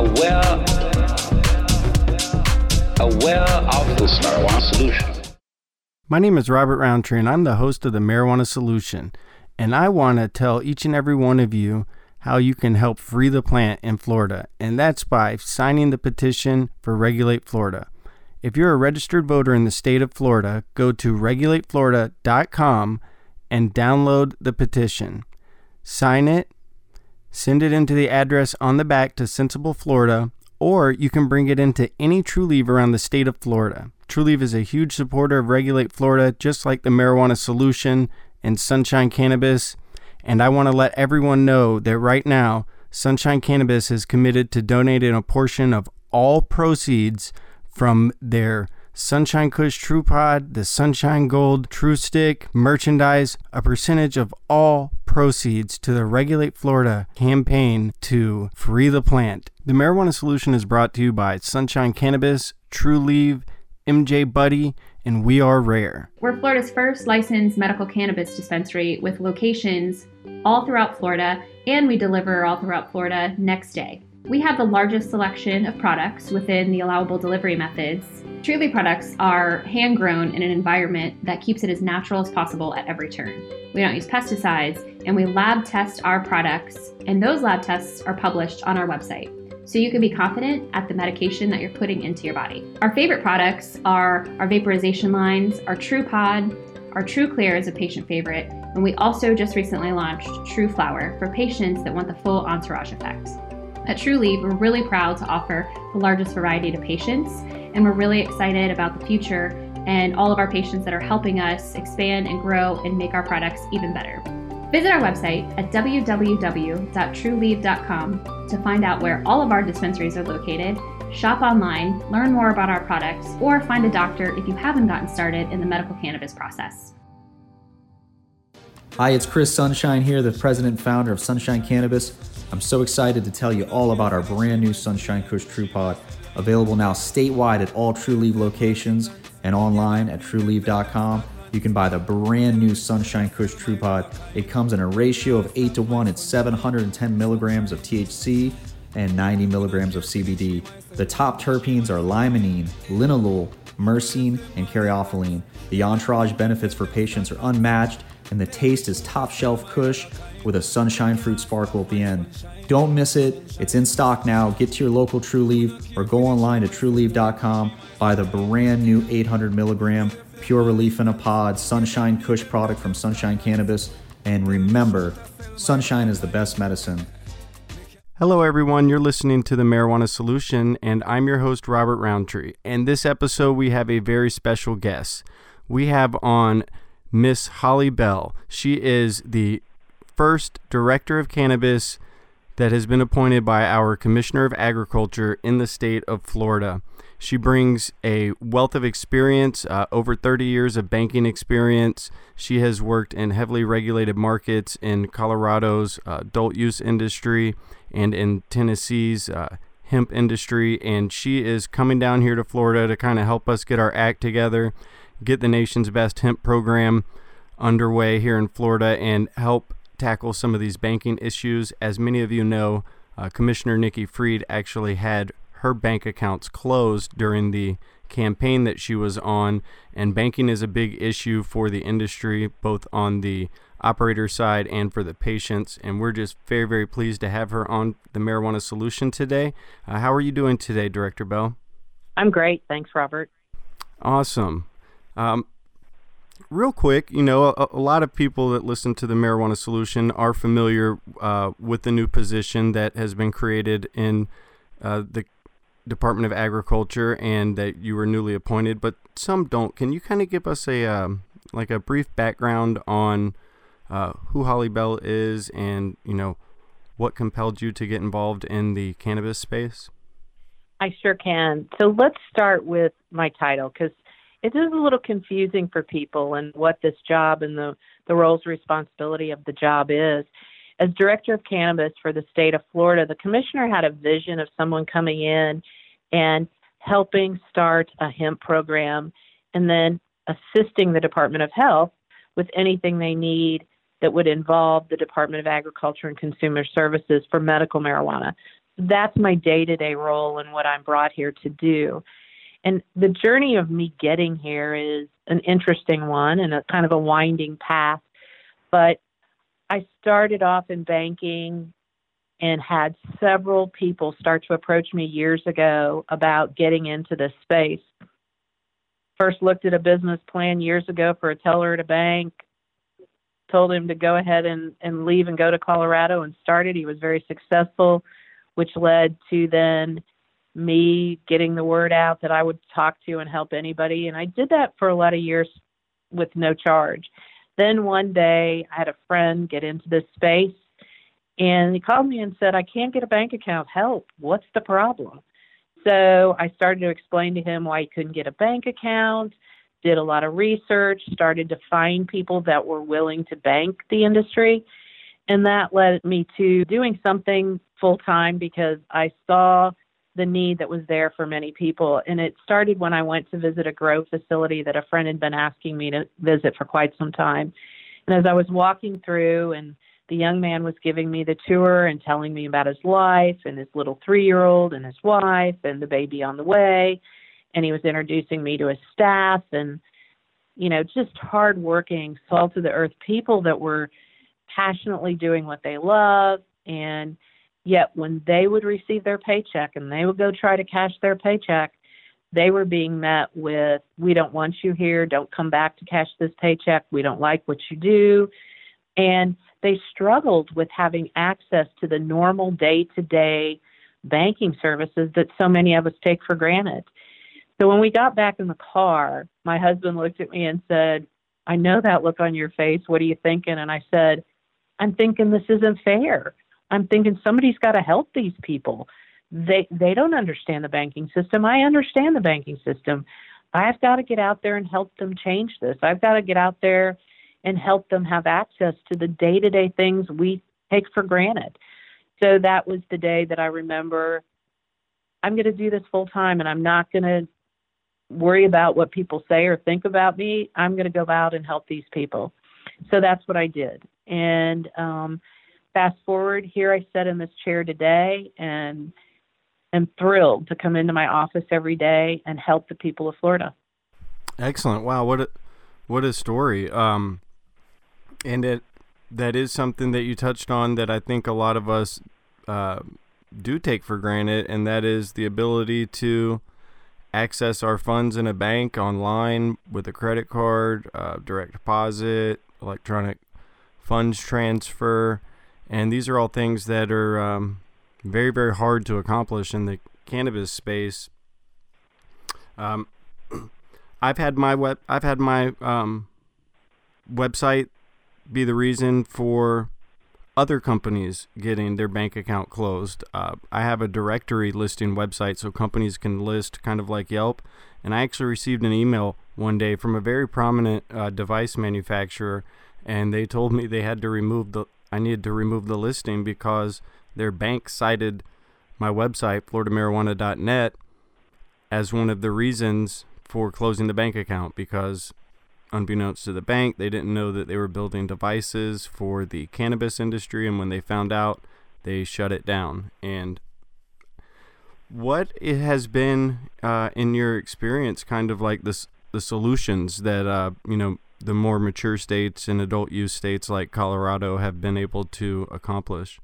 aware, aware of this marijuana solution. My name is Robert Roundtree, and I'm the host of the Marijuana Solution. And I want to tell each and every one of you how you can help free the plant in Florida, and that's by signing the petition for Regulate Florida. If you're a registered voter in the state of Florida, go to regulateflorida.com and download the petition. Sign it, send it into the address on the back to Sensible Florida, or you can bring it into any Trulieve around the state of Florida. Trulieve is a huge supporter of Regulate Florida, just like the Marijuana Solution and Sunshine Cannabis. And I want to let everyone know that right now, Sunshine Cannabis is committed to donating a portion of all proceeds from their Sunshine Kush True Pod, the Sunshine Gold True Stick merchandise, a percentage of all proceeds to the Regulate Florida campaign to free the plant. The marijuana solution is brought to you by Sunshine Cannabis, Trulieve, MJ Buddy, and We Are Rare. We're Florida's first licensed medical cannabis dispensary with locations all throughout Florida, and we deliver all throughout Florida next day. We have the largest selection of products within the allowable delivery methods. Trulieve products are hand grown in an environment that keeps it as natural as possible at every turn. We don't use pesticides, and we lab test our products, and those lab tests are published on our website so you can be confident at the medication that you're putting into your body. Our favorite products are our vaporization lines, our True Pod, our True Clear is a patient favorite, and we also just recently launched True Flower for patients that want the full entourage effect. At Trulieve, we're really proud to offer the largest variety to patients, and we're really excited about the future and all of our patients that are helping us expand and grow and make our products even better. Visit our website at www.trulieve.com to find out where all of our dispensaries are located, shop online, learn more about our products, or find a doctor if you haven't gotten started in the medical cannabis process. Hi, it's Chris Sunshine here, the president and founder of Sunshine Cannabis. I'm so excited to tell you all about our brand new Sunshine Kush True Pod, available now statewide at all Trulieve locations and online at trulieve.com. You can buy the brand new Sunshine Kush True Pod. It comes in a ratio of 8 to 1. It's 710 milligrams of THC and 90 milligrams of CBD. The top terpenes are limonene, linalool, myrcene, and caryophyllene. The entourage benefits for patients are unmatched, and the taste is top shelf kush with a sunshine fruit sparkle at the end. Don't miss it. It's in stock now. Get to your local Trulieve or go online to trulieve.com. Buy the brand new 800 milligram Pure Relief in a Pod Sunshine Kush product from Sunshine Cannabis. And remember, sunshine is the best medicine. Hello, everyone. You're listening to the Marijuana Solution, and I'm your host, Robert Roundtree. And this episode, we have a very special guest. We have on Miss Holly Bell. She is the first director of cannabis that has been appointed by our Commissioner of Agriculture in the state of Florida. She brings a wealth of experience, uh, over 30 years of banking experience. She has worked in heavily regulated markets in Colorado's uh, adult use industry and in Tennessee's uh, hemp industry. And she is coming down here to Florida to kind of help us get our act together, get the nation's best hemp program underway here in Florida, and help tackle some of these banking issues. As many of you know, uh, Commissioner Nikki Fried actually had her bank accounts closed during the campaign that she was on. And banking is a big issue for the industry, both on the operator side and for the patients. And we're just very, very pleased to have her on the Marijuana Solution today. Uh, how are you doing today, Director Bell? I'm great. Thanks, Robert. Awesome. Um, real quick, you know, a, a, lot of people that listen to the Marijuana Solution are familiar uh, with the new position that has been created in uh, the Department of Agriculture and that you were newly appointed, but some don't. Can you kind of give us a um, like a brief background on uh, who Holly Bell is and you know what compelled you to get involved in the cannabis space? I sure can. So let's start with my title because it is a little confusing for people and what this job and the the roles responsibility of the job is. As director of cannabis for the state of Florida, the commissioner had a vision of someone coming in and helping start a hemp program and then assisting the Department of Health with anything they need that would involve the Department of Agriculture and Consumer Services for medical marijuana. that's my day to day role and what I'm brought here to do. And the journey of me getting here is an interesting one and a kind of a winding path. But I started off in banking and had several people start to approach me years ago about getting into this space. First looked at a business plan years ago for a teller at a bank, told him to go ahead and, and leave and go to Colorado and started. He was very successful, which led to then me getting the word out that I would talk to and help anybody. And I did that for a lot of years with no charge. Then one day I had a friend get into this space and he called me and said, I can't get a bank account. Help. What's the problem? So I started to explain to him why he couldn't get a bank account, did a lot of research, started to find people that were willing to bank the industry. And that led me to doing something full time because I saw the need that was there for many people. And it started when I went to visit a grow facility that a friend had been asking me to visit for quite some time. And as I was walking through, and the young man was giving me the tour and telling me about his life and his little three year old and his wife and the baby on the way. And he was introducing me to his staff and, you know, just hardworking, salt of the earth people that were passionately doing what they love and Yet when they would receive their paycheck and they would go try to cash their paycheck, they were being met with, We don't want you here. Don't come back to cash this paycheck. We don't like what you do. And they struggled with having access to the normal day to day banking services that so many of us take for granted. So when we got back in the car, my husband looked at me and said, I know that look on your face. What are you thinking? And I said, I'm thinking this isn't fair. I'm thinking somebody's got to help these people. They they don't understand the banking system. I understand the banking system. I've got to get out there and help them change this. I've got to get out there and help them have access to the day-to-day things we take for granted. So that was the day that I remember I'm going to do this full time and I'm not going to worry about what people say or think about me. I'm going to go out and help these people. So that's what I did. And um, fast forward, here I sit in this chair today and am thrilled to come into my office every day and help the people of Florida. Excellent. Wow, what a what a story. Um and it that is something that you touched on that I think a lot of us uh, do take for granted, and that is the ability to access our funds in a bank online with a credit card, uh, direct deposit, electronic funds transfer. And these are all things that are um, very, very hard to accomplish in the cannabis space. Um, I've had my web, I've had my um, website be the reason for other companies getting their bank account closed. Uh, I have a directory listing website so companies can list kind of like Yelp. And I actually received an email one day from a very prominent uh, device manufacturer, and they told me they had to remove the I needed to remove the listing because their bank cited my website, floridamarijuana.net, as one of the reasons for closing the bank account because unbeknownst to the bank, they didn't know that they were building devices for the cannabis industry, and when they found out, they shut it down. And what it has been uh, in your experience, kind of like this, the solutions that uh, you know the more mature states and adult use states like Colorado have been able to accomplish.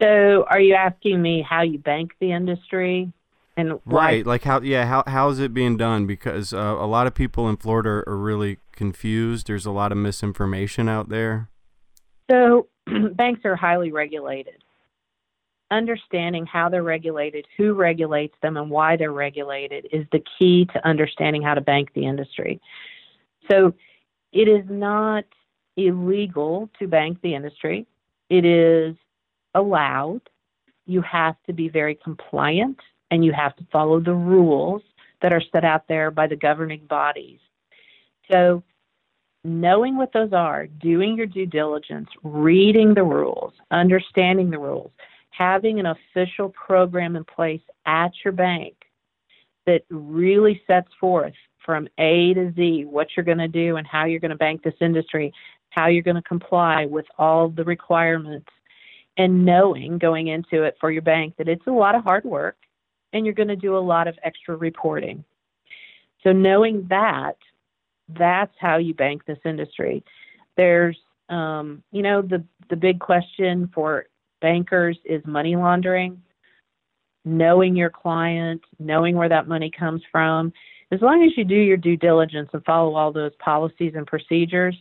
So, are you asking me how you bank the industry? And right, like how yeah, how how is it being done? Because uh, a lot of people in Florida are really confused. There's a lot of misinformation out there. So, banks are highly regulated. Understanding how they're regulated, who regulates them, and why they're regulated is the key to understanding how to bank the industry. So, it is not illegal to bank the industry. It is allowed. You have to be very compliant and you have to follow the rules that are set out there by the governing bodies. So, knowing what those are, doing your due diligence, reading the rules, understanding the rules, having an official program in place at your bank that really sets forth from A to Z what you're going to do and how you're going to bank this industry, how you're going to comply with all the requirements, and knowing going into it for your bank that it's a lot of hard work and you're going to do a lot of extra reporting. So knowing that, that's how you bank this industry. There's, um, you know, the the big question for bankers is money laundering. Knowing your client, knowing where that money comes from. As long as you do your due diligence and follow all those policies and procedures,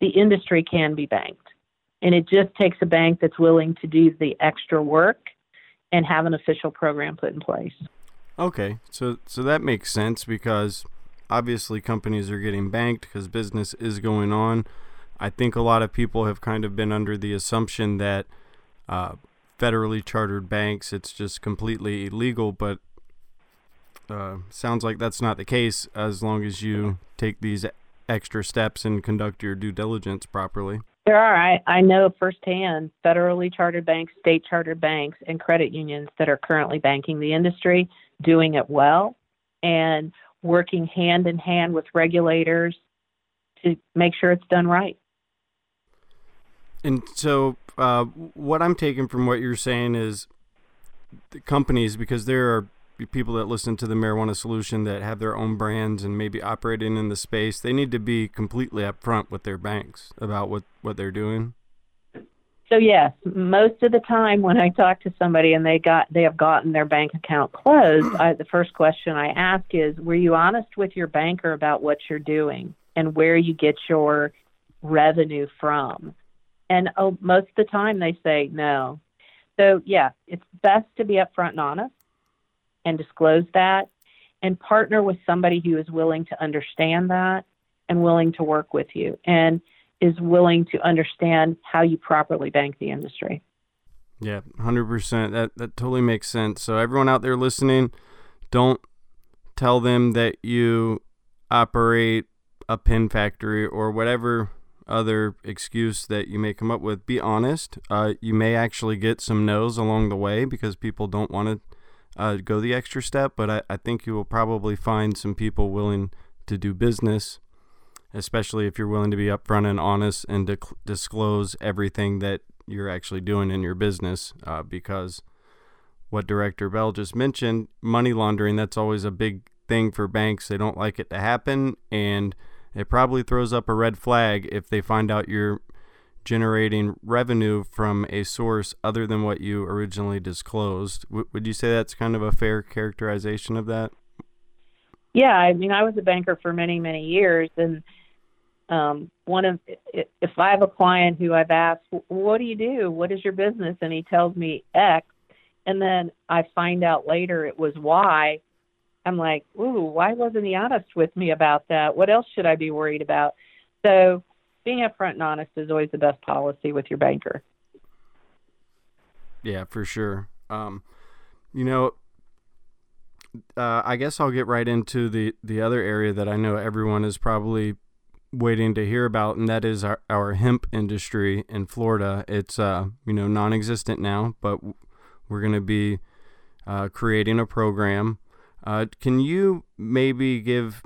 the industry can be banked. And it just takes a bank that's willing to do the extra work and have an official program put in place. Okay, so so that makes sense because obviously companies are getting banked because business is going on. I think a lot of people have kind of been under the assumption that uh, federally chartered banks it's just completely illegal, but uh, sounds like that's not the case as long as you take these extra steps and conduct your due diligence properly. There are. I, I know firsthand federally chartered banks, state chartered banks, and credit unions that are currently banking the industry, doing it well, and working hand in hand with regulators to make sure it's done right. And so, uh, what I'm taking from what you're saying is the companies, because there are people that listen to the marijuana solution that have their own brands and maybe operating in the space, they need to be completely upfront with their banks about what, what they're doing. So yes, most of the time when I talk to somebody and they got they have gotten their bank account closed, I, the first question I ask is, were you honest with your banker about what you're doing and where you get your revenue from? And oh, most of the time they say no. So yeah, it's best to be upfront and honest and disclose that and partner with somebody who is willing to understand that and willing to work with you and is willing to understand how you properly bank the industry. Yeah, 100%. That that totally makes sense. So everyone out there listening, don't tell them that you operate a pin factory or whatever other excuse that you may come up with. Be honest. Uh, you may actually get some no's along the way because people don't want to uh, go the extra step, but I, I think you will probably find some people willing to do business, especially if you're willing to be upfront and honest and disclose everything that you're actually doing in your business. Uh, because what Director Bell just mentioned, money laundering, that's always a big thing for banks. They don't like it to happen, and it probably throws up a red flag if they find out you're generating revenue from a source other than what you originally disclosed. W- would you say that's kind of a fair characterization of that? Yeah, I mean, I was a banker for many, many years, and um, one of if I have a client who I've asked, "What do you do? What is your business?" and he tells me X, and then I find out later it was Y. I'm like, "Ooh, why wasn't he honest with me about that? What else should I be worried about?" So being upfront and honest is always the best policy with your banker. Yeah, for sure. Um, you know, uh, I guess I'll get right into the the other area that I know everyone is probably waiting to hear about, and that is our, our hemp industry in Florida. It's uh, you know non-existent now, but we're going to be uh, creating a program. Uh, can you maybe give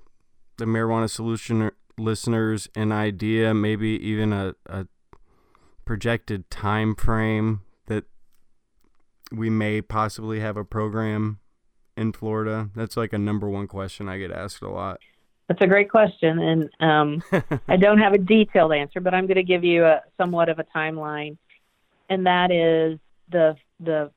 the marijuana solution listeners an idea, maybe even a, a projected time frame that we may possibly have a program in Florida? That's like a number one question I get asked a lot. That's a great question, and um, I don't have a detailed answer, but I'm going to give you a somewhat of a timeline, and that is the the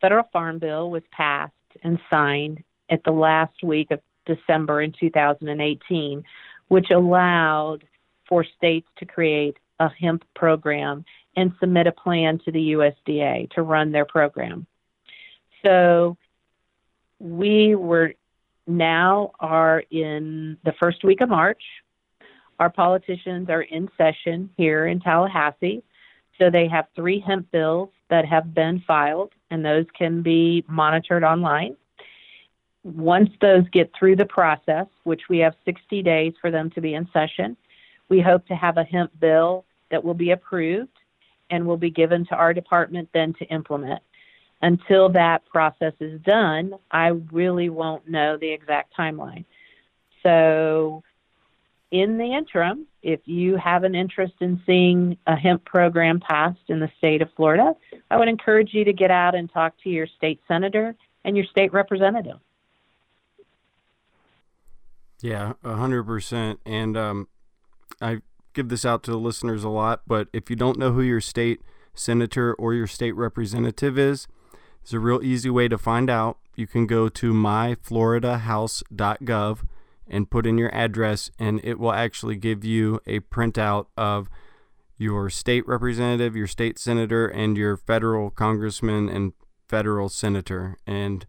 federal farm bill was passed and signed at the last week of December in 2018, which allowed for states to create a hemp program and submit a plan to the USDA to run their program. So we were now are in the first week of March. Our politicians are in session here in Tallahassee. So they have three hemp bills that have been filed, and those can be monitored online once those get through the process, which we have 60 days for them to be in session, we hope to have a hemp bill that will be approved and will be given to our department then to implement. Until that process is done, I really won't know the exact timeline. So in the interim, if you have an interest in seeing a hemp program passed in the state of Florida, I would encourage you to get out and talk to your state senator and your state representative. Yeah, hundred percent. And um, I give this out to the listeners a lot, but if you don't know who your state senator or your state representative is, it's a real easy way to find out. You can go to myfloridahouse.gov and put in your address, and it will actually give you a printout of your state representative, your state senator, and your federal congressman and federal senator, and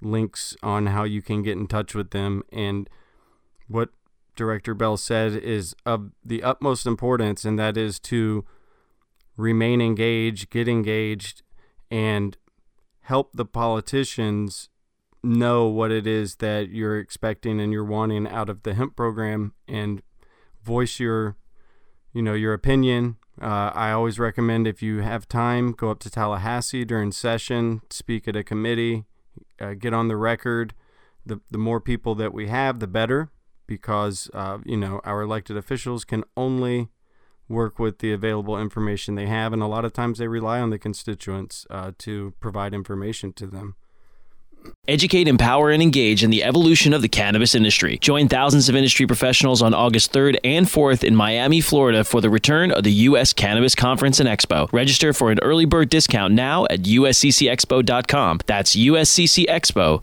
links on how you can get in touch with them. And what Director Bell said is of the utmost importance, and that is to remain engaged, get engaged, and help the politicians know what it is that you're expecting and you're wanting out of the hemp program and voice your you know your opinion. Uh, i always recommend if you have time go up to tallahassee during session speak at a committee uh, get on the record. The, the more people that we have the better because uh, you know our elected officials can only work with the available information they have and a lot of times they rely on the constituents uh, to provide information to them Educate, empower, and engage in the evolution of the cannabis industry. Join thousands of industry professionals on August 3rd and 4th in Miami, Florida for the return of the U.S. Cannabis Conference and Expo. Register for an early bird discount now at usccexpo.com. That's usccexpo.com.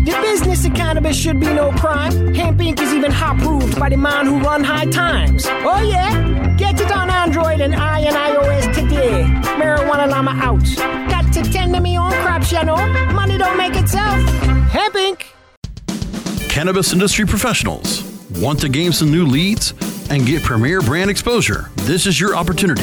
The business of cannabis should be no crime. Hemp Inc. is even hot proved by the man who run high times. Oh yeah? Get it on Android and I and iOS today. Marijuana Llama out. Got to tend to me own crops, you know. Money don't make itself. Hemp Inc. Cannabis industry professionals. Want to gain some new leads and get premier brand exposure? This is your opportunity.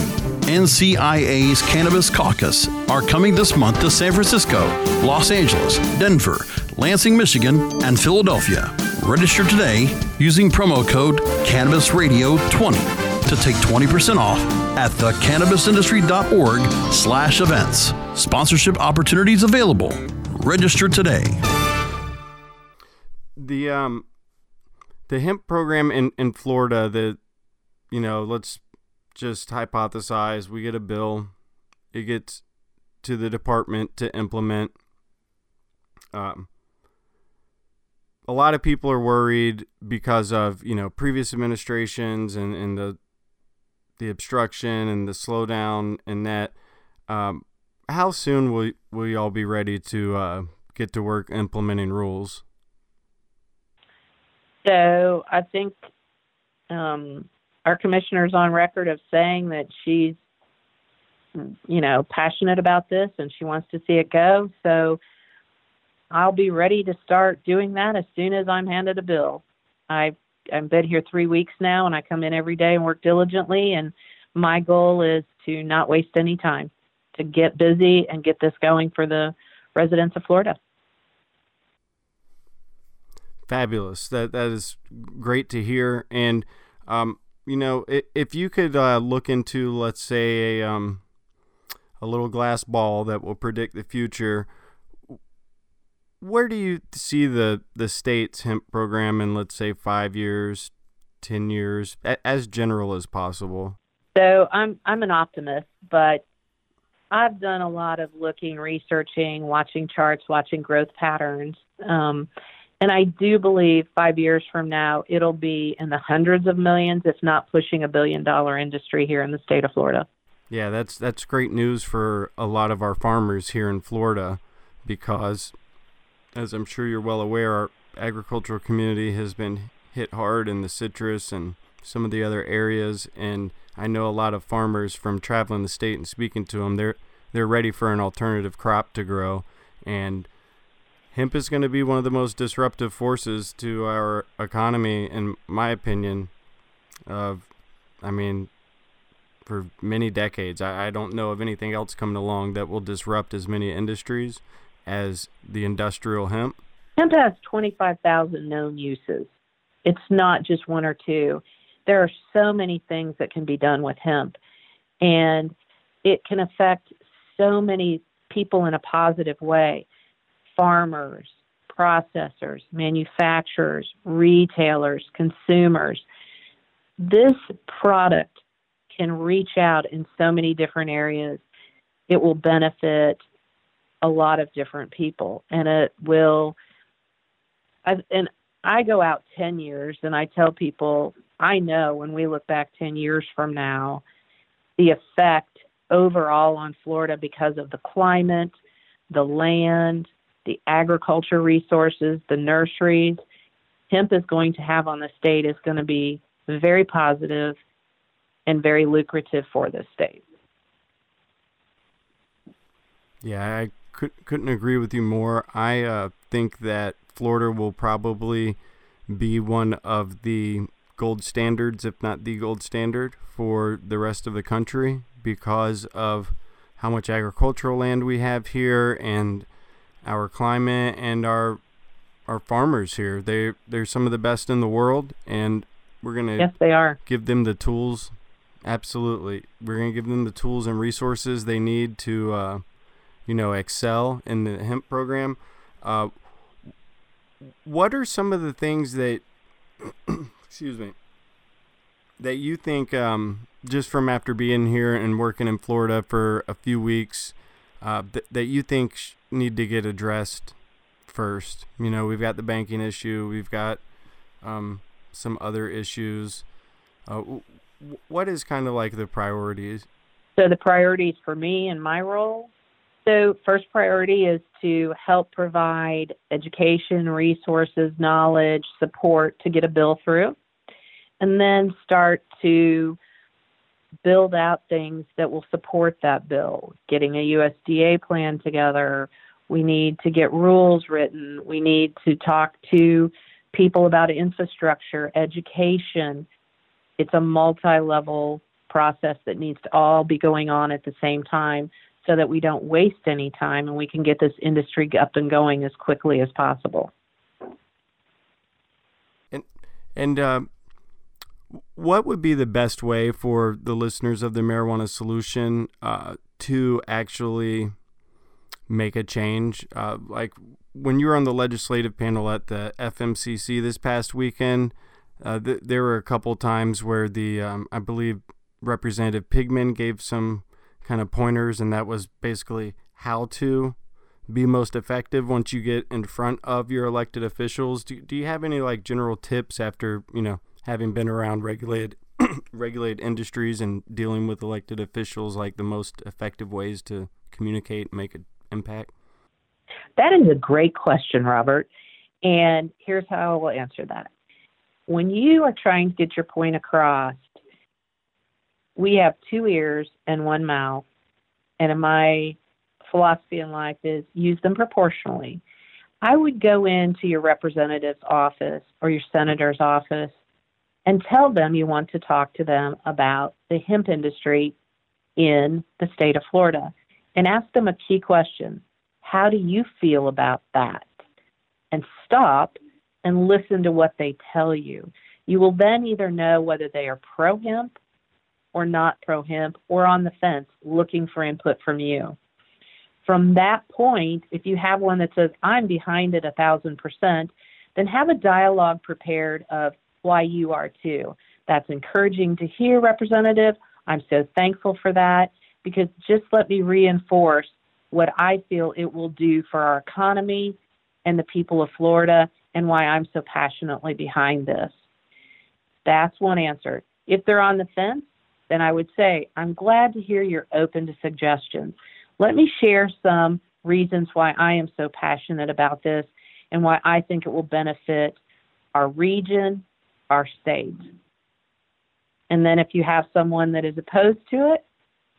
NCIA's Cannabis Caucus are coming this month to San Francisco, Los Angeles, Denver, Lansing, Michigan, and Philadelphia. Register today using promo code CannabisRadio20 to take 20% off at thecannabisindustry.org slash events. Sponsorship opportunities available. Register today. The um the hemp program in, in Florida that you know, let's just hypothesize we get a bill, it gets to the department to implement. Um, a lot of people are worried because of you know previous administrations and, and the the obstruction and the slowdown and that. Um, how soon will will y'all be ready to uh, get to work implementing rules? So I think um, our commissioner's on record of saying that she's, you know, passionate about this and she wants to see it go. So I'll be ready to start doing that as soon as I'm handed a bill. I've I've been here three weeks now, and I come in every day and work diligently. And my goal is to not waste any time, to get busy and get this going for the residents of Florida. Fabulous. That that is great to hear. And um, you know, if you could uh, look into, let's say, a um, a little glass ball that will predict the future, where do you see the the state's hemp program in, let's say, five years, ten years, as general as possible? So I'm I'm an optimist, but I've done a lot of looking, researching, watching charts, watching growth patterns. Um, and I do believe five years from now, it'll be in the hundreds of millions, if not pushing a billion dollar industry here in the state of Florida. Yeah, that's that's great news for a lot of our farmers here in Florida because as I'm sure you're well aware, our agricultural community has been hit hard in the citrus and some of the other areas and I know a lot of farmers from traveling the state and speaking to them they're they're ready for an alternative crop to grow and hemp is going to be one of the most disruptive forces to our economy, in my opinion, of I mean, for many decades. I, I don't know of anything else coming along that will disrupt as many industries as the industrial hemp. Hemp has 25,000 known uses. It's not just one or two. There are so many things that can be done with hemp, and it can affect so many people in a positive way farmers, processors, manufacturers, retailers, consumers. This product can reach out in so many different areas. It will benefit a lot of different people, and it will. I, and I go out 10 years and I tell people, I know when we look back 10 years from now, the effect overall on Florida because of the climate, the land, the agriculture resources, the nurseries, hemp is going to have on the state is going to be very positive and very lucrative for the state. Yeah, I could, couldn't agree with you more. I uh, think that Florida will probably be one of the gold standards, if not the gold standard, for the rest of the country because of how much agricultural land we have here and our climate and our our farmers here. They they're some of the best in the world, and we're gonna yes, they are. give them the tools Absolutely. We're going to give them the tools and resources they need to, uh, you know, excel in the hemp program. Uh, what are some of the things that, excuse me, that you think, um, just from after being here and working in Florida for a few weeks, uh, th- that you think sh- need to get addressed first? You know, we've got the banking issue, we've got um, some other issues. Uh, what is kind of like the priorities? So the priorities for me and my role. So first priority is to help provide education, resources, knowledge, support to get a bill through. And then start to build out things that will support that bill. Getting a USDA plan together. We need to get rules written. We need to talk to people about infrastructure, education, it's a multi-level process that needs to all be going on at the same time so that we don't waste any time and we can get this industry up and going as quickly as possible. And and uh, what would be the best way for the listeners of the marijuana solution uh, to actually make a change? Uh, like when you were on the legislative panel at the FMCC this past weekend, uh, th- there were a couple times where the um, I believe Representative Pigman gave some kind of pointers, and that was basically how to be most effective once you get in front of your elected officials. Do, do you have any like general tips after you know having been around regulated regulated industries and dealing with elected officials, like the most effective ways to communicate make an impact? That is a great question, Robert. And here's how I will answer that when you are trying to get your point across, we have two ears and one mouth. And my philosophy in life is use them proportionally. I would go into your representative's office or your senator's office and tell them you want to talk to them about the hemp industry in the state of Florida and ask them a key question How do you feel about that? And stop and listen to what they tell you. You will then either know whether they are pro hemp or not pro hemp or on the fence looking for input from you. From that point, if you have one that says, I'm behind it a thousand percent, then have a dialogue prepared of why you are too. That's encouraging to hear, Representative. I'm so thankful for that because just let me reinforce what I feel it will do for our economy and the people of Florida and why I'm so passionately behind this. That's one answer. If they're on the fence, then I would say, I'm glad to hear you're open to suggestions. Let me share some reasons why I am so passionate about this and why I think it will benefit our region, our state. And then if you have someone that is opposed to it,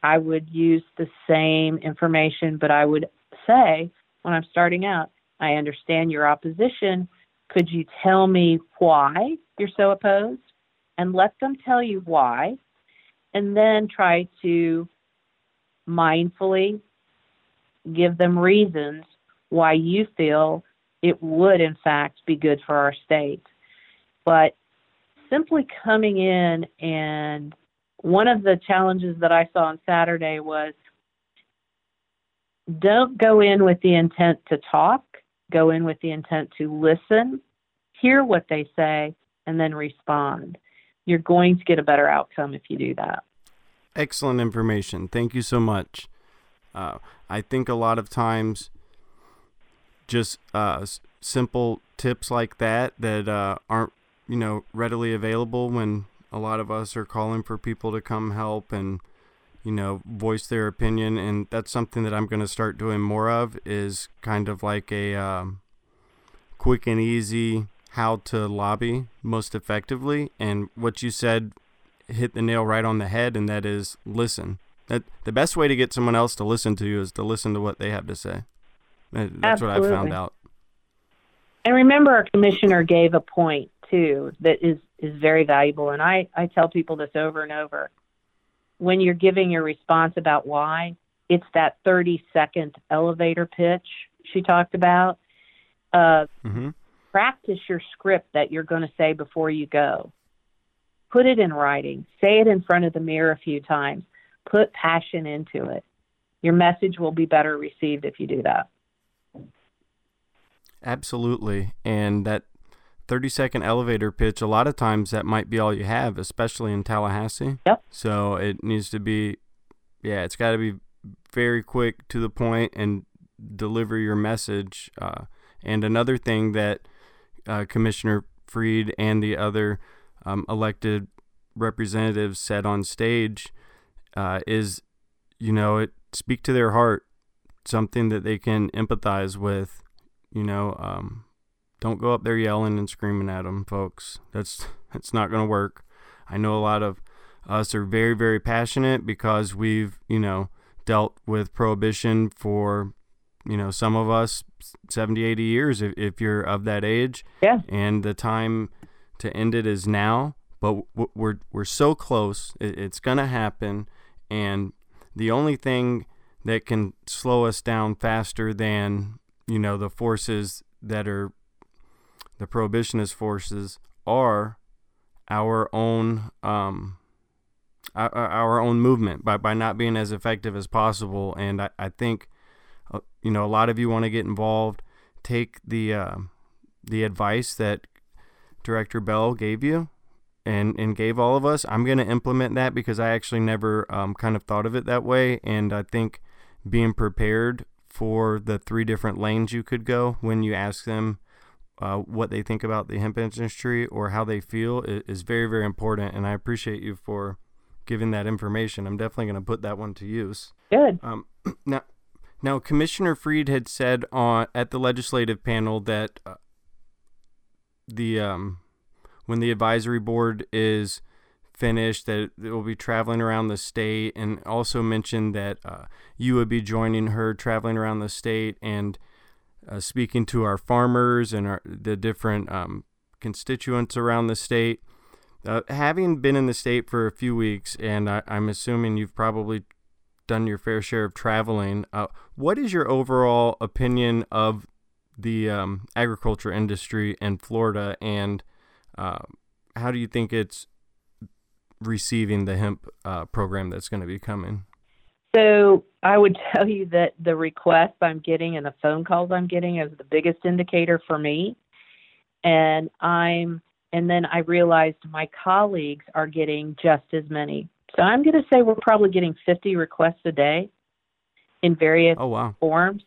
I would use the same information, but I would say when I'm starting out, I understand your opposition, could you tell me why you're so opposed? And let them tell you why. And then try to mindfully give them reasons why you feel it would, in fact, be good for our state. But simply coming in and one of the challenges that I saw on Saturday was don't go in with the intent to talk, go in with the intent to listen, hear what they say, and then respond. You're going to get a better outcome if you do that. Excellent information. Thank you so much. Uh, I think a lot of times, just uh, simple tips like that that uh, aren't you know readily available when a lot of us are calling for people to come help and you know voice their opinion and that's something that i'm going to start doing more of is kind of like a um, quick and easy how to lobby most effectively and what you said hit the nail right on the head and that is listen that the best way to get someone else to listen to you is to listen to what they have to say That- that's what i found out And remember, our commissioner gave a point too that is is very valuable. And I I tell people this over and over. When you're giving your response about why, it's that 30 second elevator pitch she talked about. Uh, mm-hmm. Practice your script that you're going to say before you go. Put it in writing. Say it in front of the mirror a few times. Put passion into it. Your message will be better received if you do that. Absolutely. And that 30 second elevator pitch, a lot of times that might be all you have, especially in Tallahassee. Yep. So it needs to be, yeah, it's got to be very quick to the point and deliver your message. Uh, and another thing that uh, Commissioner Fried and the other um, elected representatives said on stage uh, is, you know, it speak to their heart, something that they can empathize with you know um, don't go up there yelling and screaming at them folks. That's that's not going to work. I know a lot of us are very very passionate because we've you know dealt with prohibition for you know some of us 70 80 years if, if you're of that age. Yeah. and the time to end it is now but w- we're we're so close. It, it's going to happen. And the only thing that can slow us down faster than you know the forces that are the prohibitionist forces are our own um our, our own movement by by not being as effective as possible. And I, I think uh, you know a lot of you want to get involved take the uh, the advice that director Bell gave you and and gave all of us. I'm going to implement that because I actually never um, kind of thought of it that way and I think being prepared for the three different lanes you could go when you ask them uh, what they think about the hemp industry or how they feel is, is very very important and I appreciate you for giving that information. I'm definitely going to put that one to use. Good. um, now now Commissioner Fried had said on at the legislative panel that uh, the um, when the advisory board is finished that it will be traveling around the state and also mentioned that uh, you would be joining her traveling around the state and uh, speaking to our farmers and our, the different um, constituents around the state. Uh, having been in the state for a few weeks, and I, I'm assuming you've probably done your fair share of traveling, uh, what is your overall opinion of the um, agriculture industry in Florida, and uh, how do you think it's receiving the hemp uh, program that's going to be coming? So I would tell you that the requests I'm getting and the phone calls I'm getting is the biggest indicator for me. And I'm and then I realized my colleagues are getting just as many. So I'm going to say we're probably getting 50 requests a day in various Oh wow! forms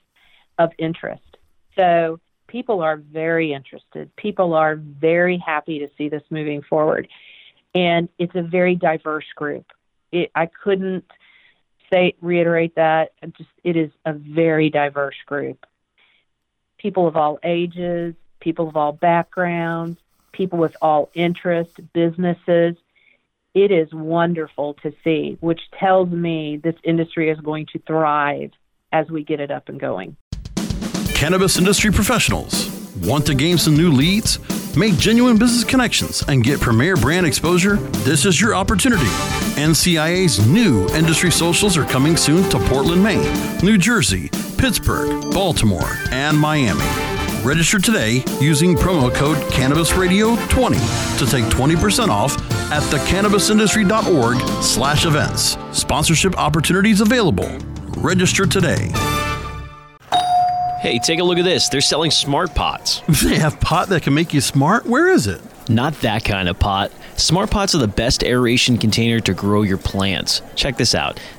of interest. So people are very interested. People are very happy to see this moving forward. And it's a very diverse group. It, I couldn't say reiterate that. Just it is a very diverse group. People of all ages, people of all backgrounds, people with all interests, businesses. It is wonderful to see, which tells me this industry is going to thrive as we get it up and going. Cannabis industry professionals. Want to gain some new leads Make genuine business connections and get premier brand exposure. This is your opportunity. NCIA's new industry socials are coming soon to Portland, Maine, New Jersey, Pittsburgh, Baltimore, and Miami. Register today using promo code CannabisRadio20 to take 20% off at thecannabisindustry.org slash events. Sponsorship opportunities available. Register today. Hey, take a look at this. They're selling smart pots. They have pot that can make you smart? Where is it? Not that kind of pot. Smart pots are the best aeration container to grow your plants. Check this out.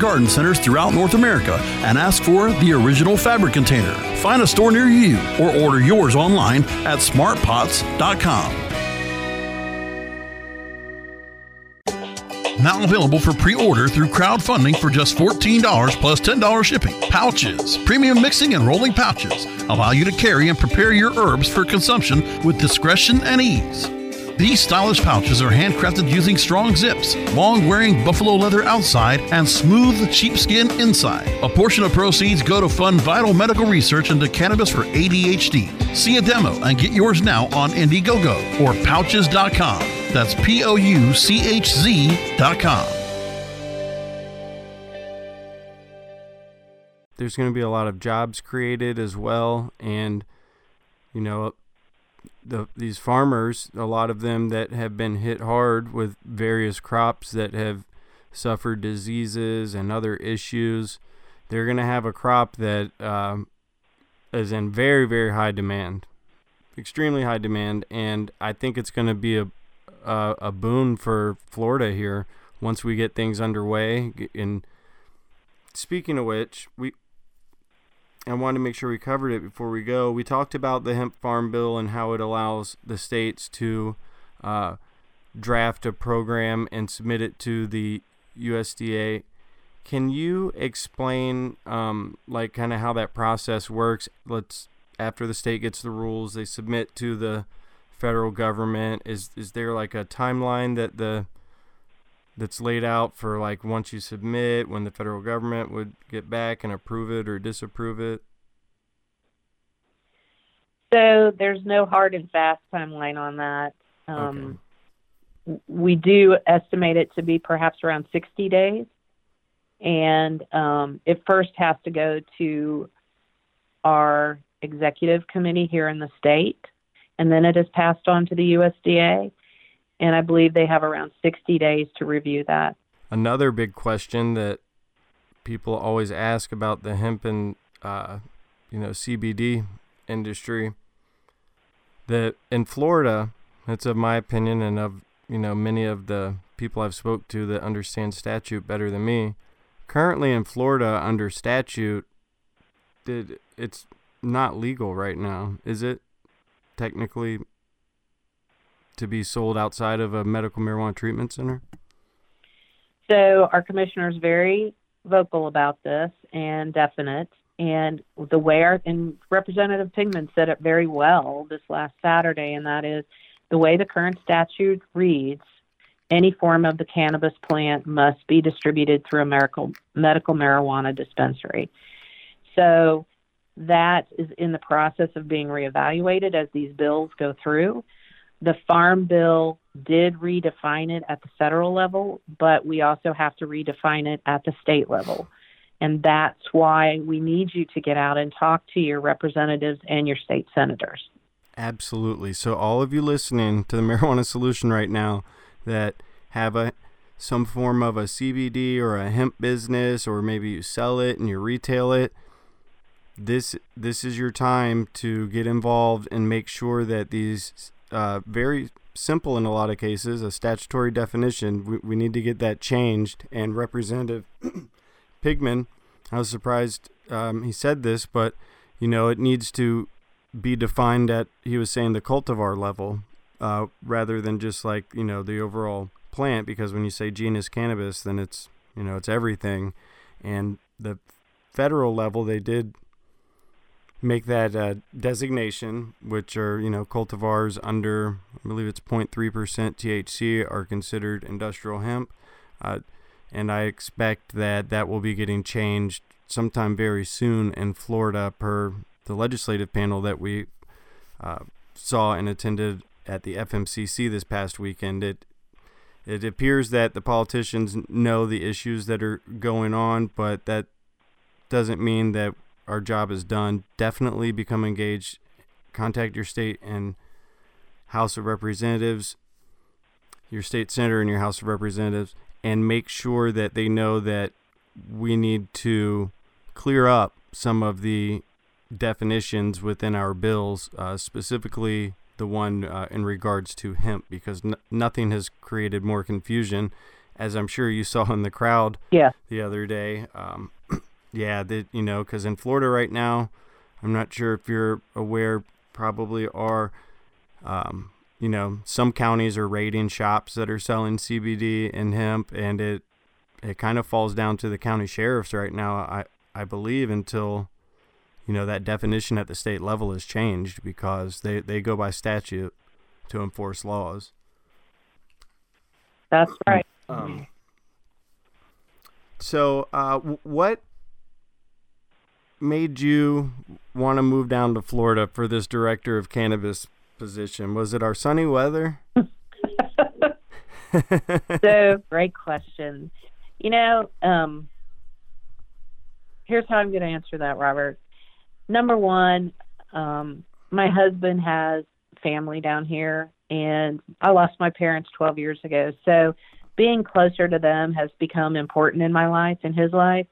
garden centers throughout North America and ask for the original fabric container. Find a store near you or order yours online at smartpots.com. Now available for pre-order through crowdfunding for just $14 plus $10 shipping. Pouchz, premium mixing and rolling pouches allow you to carry and prepare your herbs for consumption with discretion and ease. These stylish pouches are handcrafted using strong zips, long wearing buffalo leather outside, and smooth sheepskin inside. A portion of proceeds go to fund vital medical research into cannabis for ADHD. See a demo and get yours now on Indiegogo or pouchz.com. That's P O U C H Z.com. There's going to be a lot of jobs created as well, and you know, the these farmers, a lot of them that have been hit hard with various crops that have suffered diseases and other issues, they're going to have a crop that um, is in very very high demand, extremely high demand, and I think it's going to be a a, a boon for Florida here once we get things underway. And speaking of which, we I wanted to make sure we covered it before we go. We talked about the hemp farm bill and how it allows the states to uh, draft a program and submit it to the USDA. Can you explain, um, like, kind of how that process works? Let's after the state gets the rules, they submit to the federal government. Is is there like a timeline that the that's laid out for like once you submit when the federal government would get back and approve it or disapprove it? So there's no hard and fast timeline on that. Um, okay. We do estimate it to be perhaps around 60 days. And um, it first has to go to our executive committee here in the state, and then it is passed on to the USDA and I believe they have around 60 days to review that. Another big question that people always ask about the hemp and uh, you know CBD industry that in Florida, it's of my opinion and of you know many of the people I've spoke to that understand statute better than me. Currently in Florida, under statute, did it's not legal right now, is it? Technically, to be sold outside of a medical marijuana treatment center? So our commissioner is very vocal about this and definite. And the way our and Representative Pigman said it very well this last Saturday, and that is the way the current statute reads, any form of the cannabis plant must be distributed through a medical medical marijuana dispensary. So that is in the process of being reevaluated as these bills go through. The Farm Bill did redefine it at the federal level, but we also have to redefine it at the state level. And that's why we need you to get out and talk to your representatives and your state senators. Absolutely. So, all of you listening to the Marijuana Solution right now that have a some form of a CBD or a hemp business, or maybe you sell it and you retail it, this this is your time to get involved and make sure that these uh, very simple in a lot of cases, a statutory definition. We, we need to get that changed. And Representative Pigman, I was surprised um, he said this, but you know, it needs to be defined at, he was saying, the cultivar level. uh, rather than just like you know the overall plant. Because when you say genus cannabis, then it's you know it's everything, and the federal level they did make that uh, designation, which are you know cultivars under I believe it's 0.3 percent THC are considered industrial hemp, uh, and I expect that that will be getting changed sometime very soon in Florida per the legislative panel that we uh, saw and attended at the FMCC this past weekend. It it appears that the politicians know the issues that are going on, but that doesn't mean that our job is done. Definitely become engaged. Contact your state and House of Representatives, your state senator and your House of Representatives, and make sure that they know that we need to clear up some of the definitions within our bills, uh, specifically the one uh, in regards to hemp, because n- nothing has created more confusion, as I'm sure you saw in the crowd yeah. the other day. Um, yeah, that you know, because in Florida right now, I'm not sure if you're aware, probably are. Um, you know, some counties are raiding shops that are selling CBD and hemp, and it it kind of falls down to the county sheriffs right now. I I believe until you know that definition at the state level is changed because they they go by statute to enforce laws. That's right. Um, so, uh, what made you want to move down to Florida for this director of cannabis position? Was it our sunny weather? so great question. You know, um, here's how I'm going to answer that, Robert. Number one, um, my husband has family down here, and I lost my parents 12 years ago. So being closer to them has become important in my life, in his life.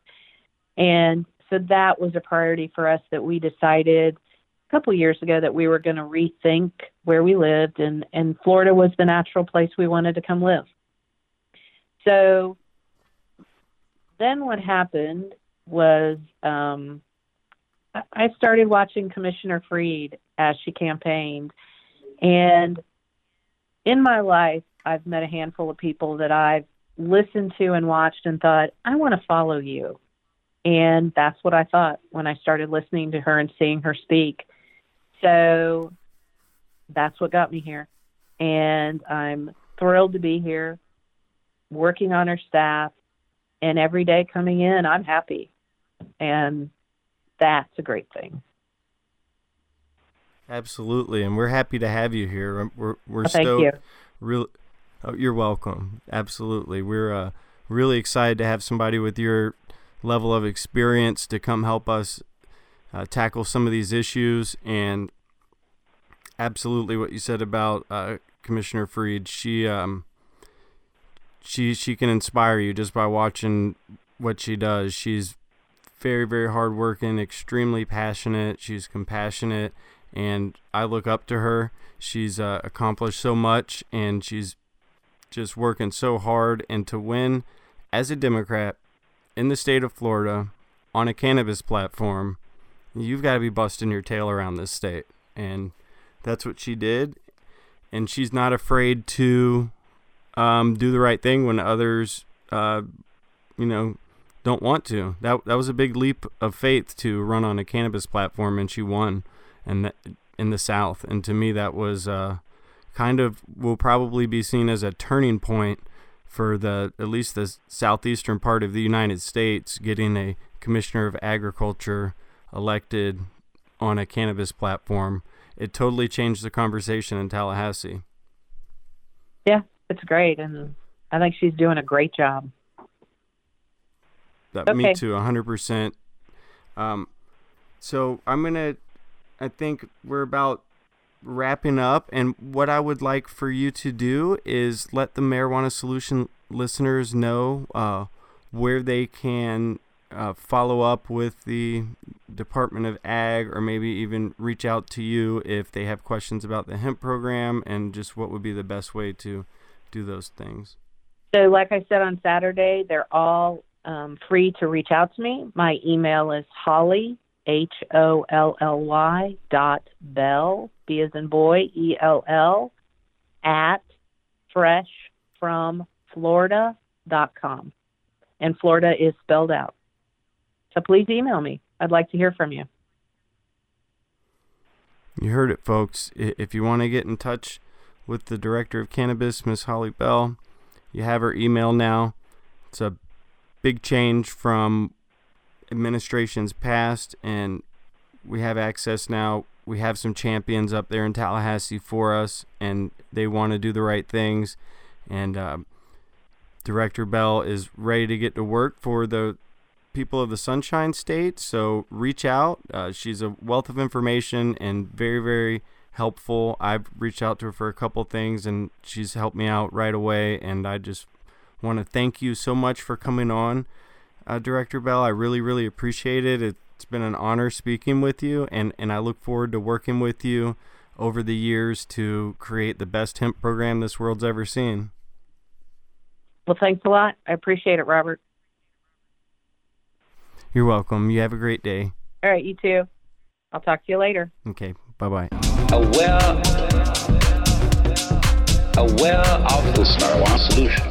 And so that was a priority for us that we decided a couple years ago that we were going to rethink where we lived, and, and Florida was the natural place we wanted to come live. So then what happened was um, I started watching Commissioner Fried as she campaigned. And in my life, I've met a handful of people that I've listened to and watched and thought, I want to follow you. And that's what I thought when I started listening to her and seeing her speak. So that's what got me here. And I'm thrilled to be here, working on her staff, and every day coming in, I'm happy. And that's a great thing. Absolutely, and we're happy to have you here. We're we're oh, thank stoked. You. Real, oh, you're welcome. Absolutely, we're uh, really excited to have somebody with your level of experience to come help us uh, tackle some of these issues. And absolutely, what you said about uh, Commissioner Fried, she um, she she can inspire you just by watching what she does. She's very very hardworking, extremely passionate. She's compassionate, and I look up to her. She's uh, accomplished so much, and she's just working so hard. And to win as a Democrat in the state of Florida on a cannabis platform, you've got to be busting your tail around this state, and that's what she did. And she's not afraid to um, do the right thing when others, uh, you know, don't want to. That that was a big leap of faith to run on a cannabis platform, and she won, and that, in the South. And to me, that was uh, kind of will probably be seen as a turning point for the at least the southeastern part of the United States, getting a commissioner of agriculture elected on a cannabis platform. It totally changed the conversation in Tallahassee. Yeah, it's great, and I think she's doing a great job. That, okay. Me too, a 100%. um. So I'm gonna. I think we're about wrapping up, and what I would like for you to do is let the Marijuana Solution listeners know uh, where they can uh, follow up with the Department of Ag, or maybe even reach out to you if they have questions about the hemp program, and just what would be the best way to do those things. So, like I said on Saturday, they're all um, free to reach out to me. My email is Holly H O L L Y dot Bell B as in boy E L L at freshfromflorida.com. And Florida is spelled out. So please email me. I'd like to hear from you. You heard it, folks. If you want to get in touch with the director of cannabis, Miss Holly Bell, you have her email now. It's a big change from administrations past, and we have access now. We have some champions up there in Tallahassee for us, and they want to do the right things. And uh, Director Bell is ready to get to work for the people of the Sunshine State. So reach out. Uh, she's a wealth of information and very, very helpful. I've reached out to her for a couple things, and she's helped me out right away. And I just want to thank you so much for coming on, uh, Director Bell. I really, really appreciate it. It's been an honor speaking with you, and, and I look forward to working with you over the years to create the best hemp program this world's ever seen. Well, thanks a lot. I appreciate it, Robert. You're welcome. You have a great day. All right, you too. I'll talk to you later. Okay, bye bye. Aware, aware of this marijuana solution.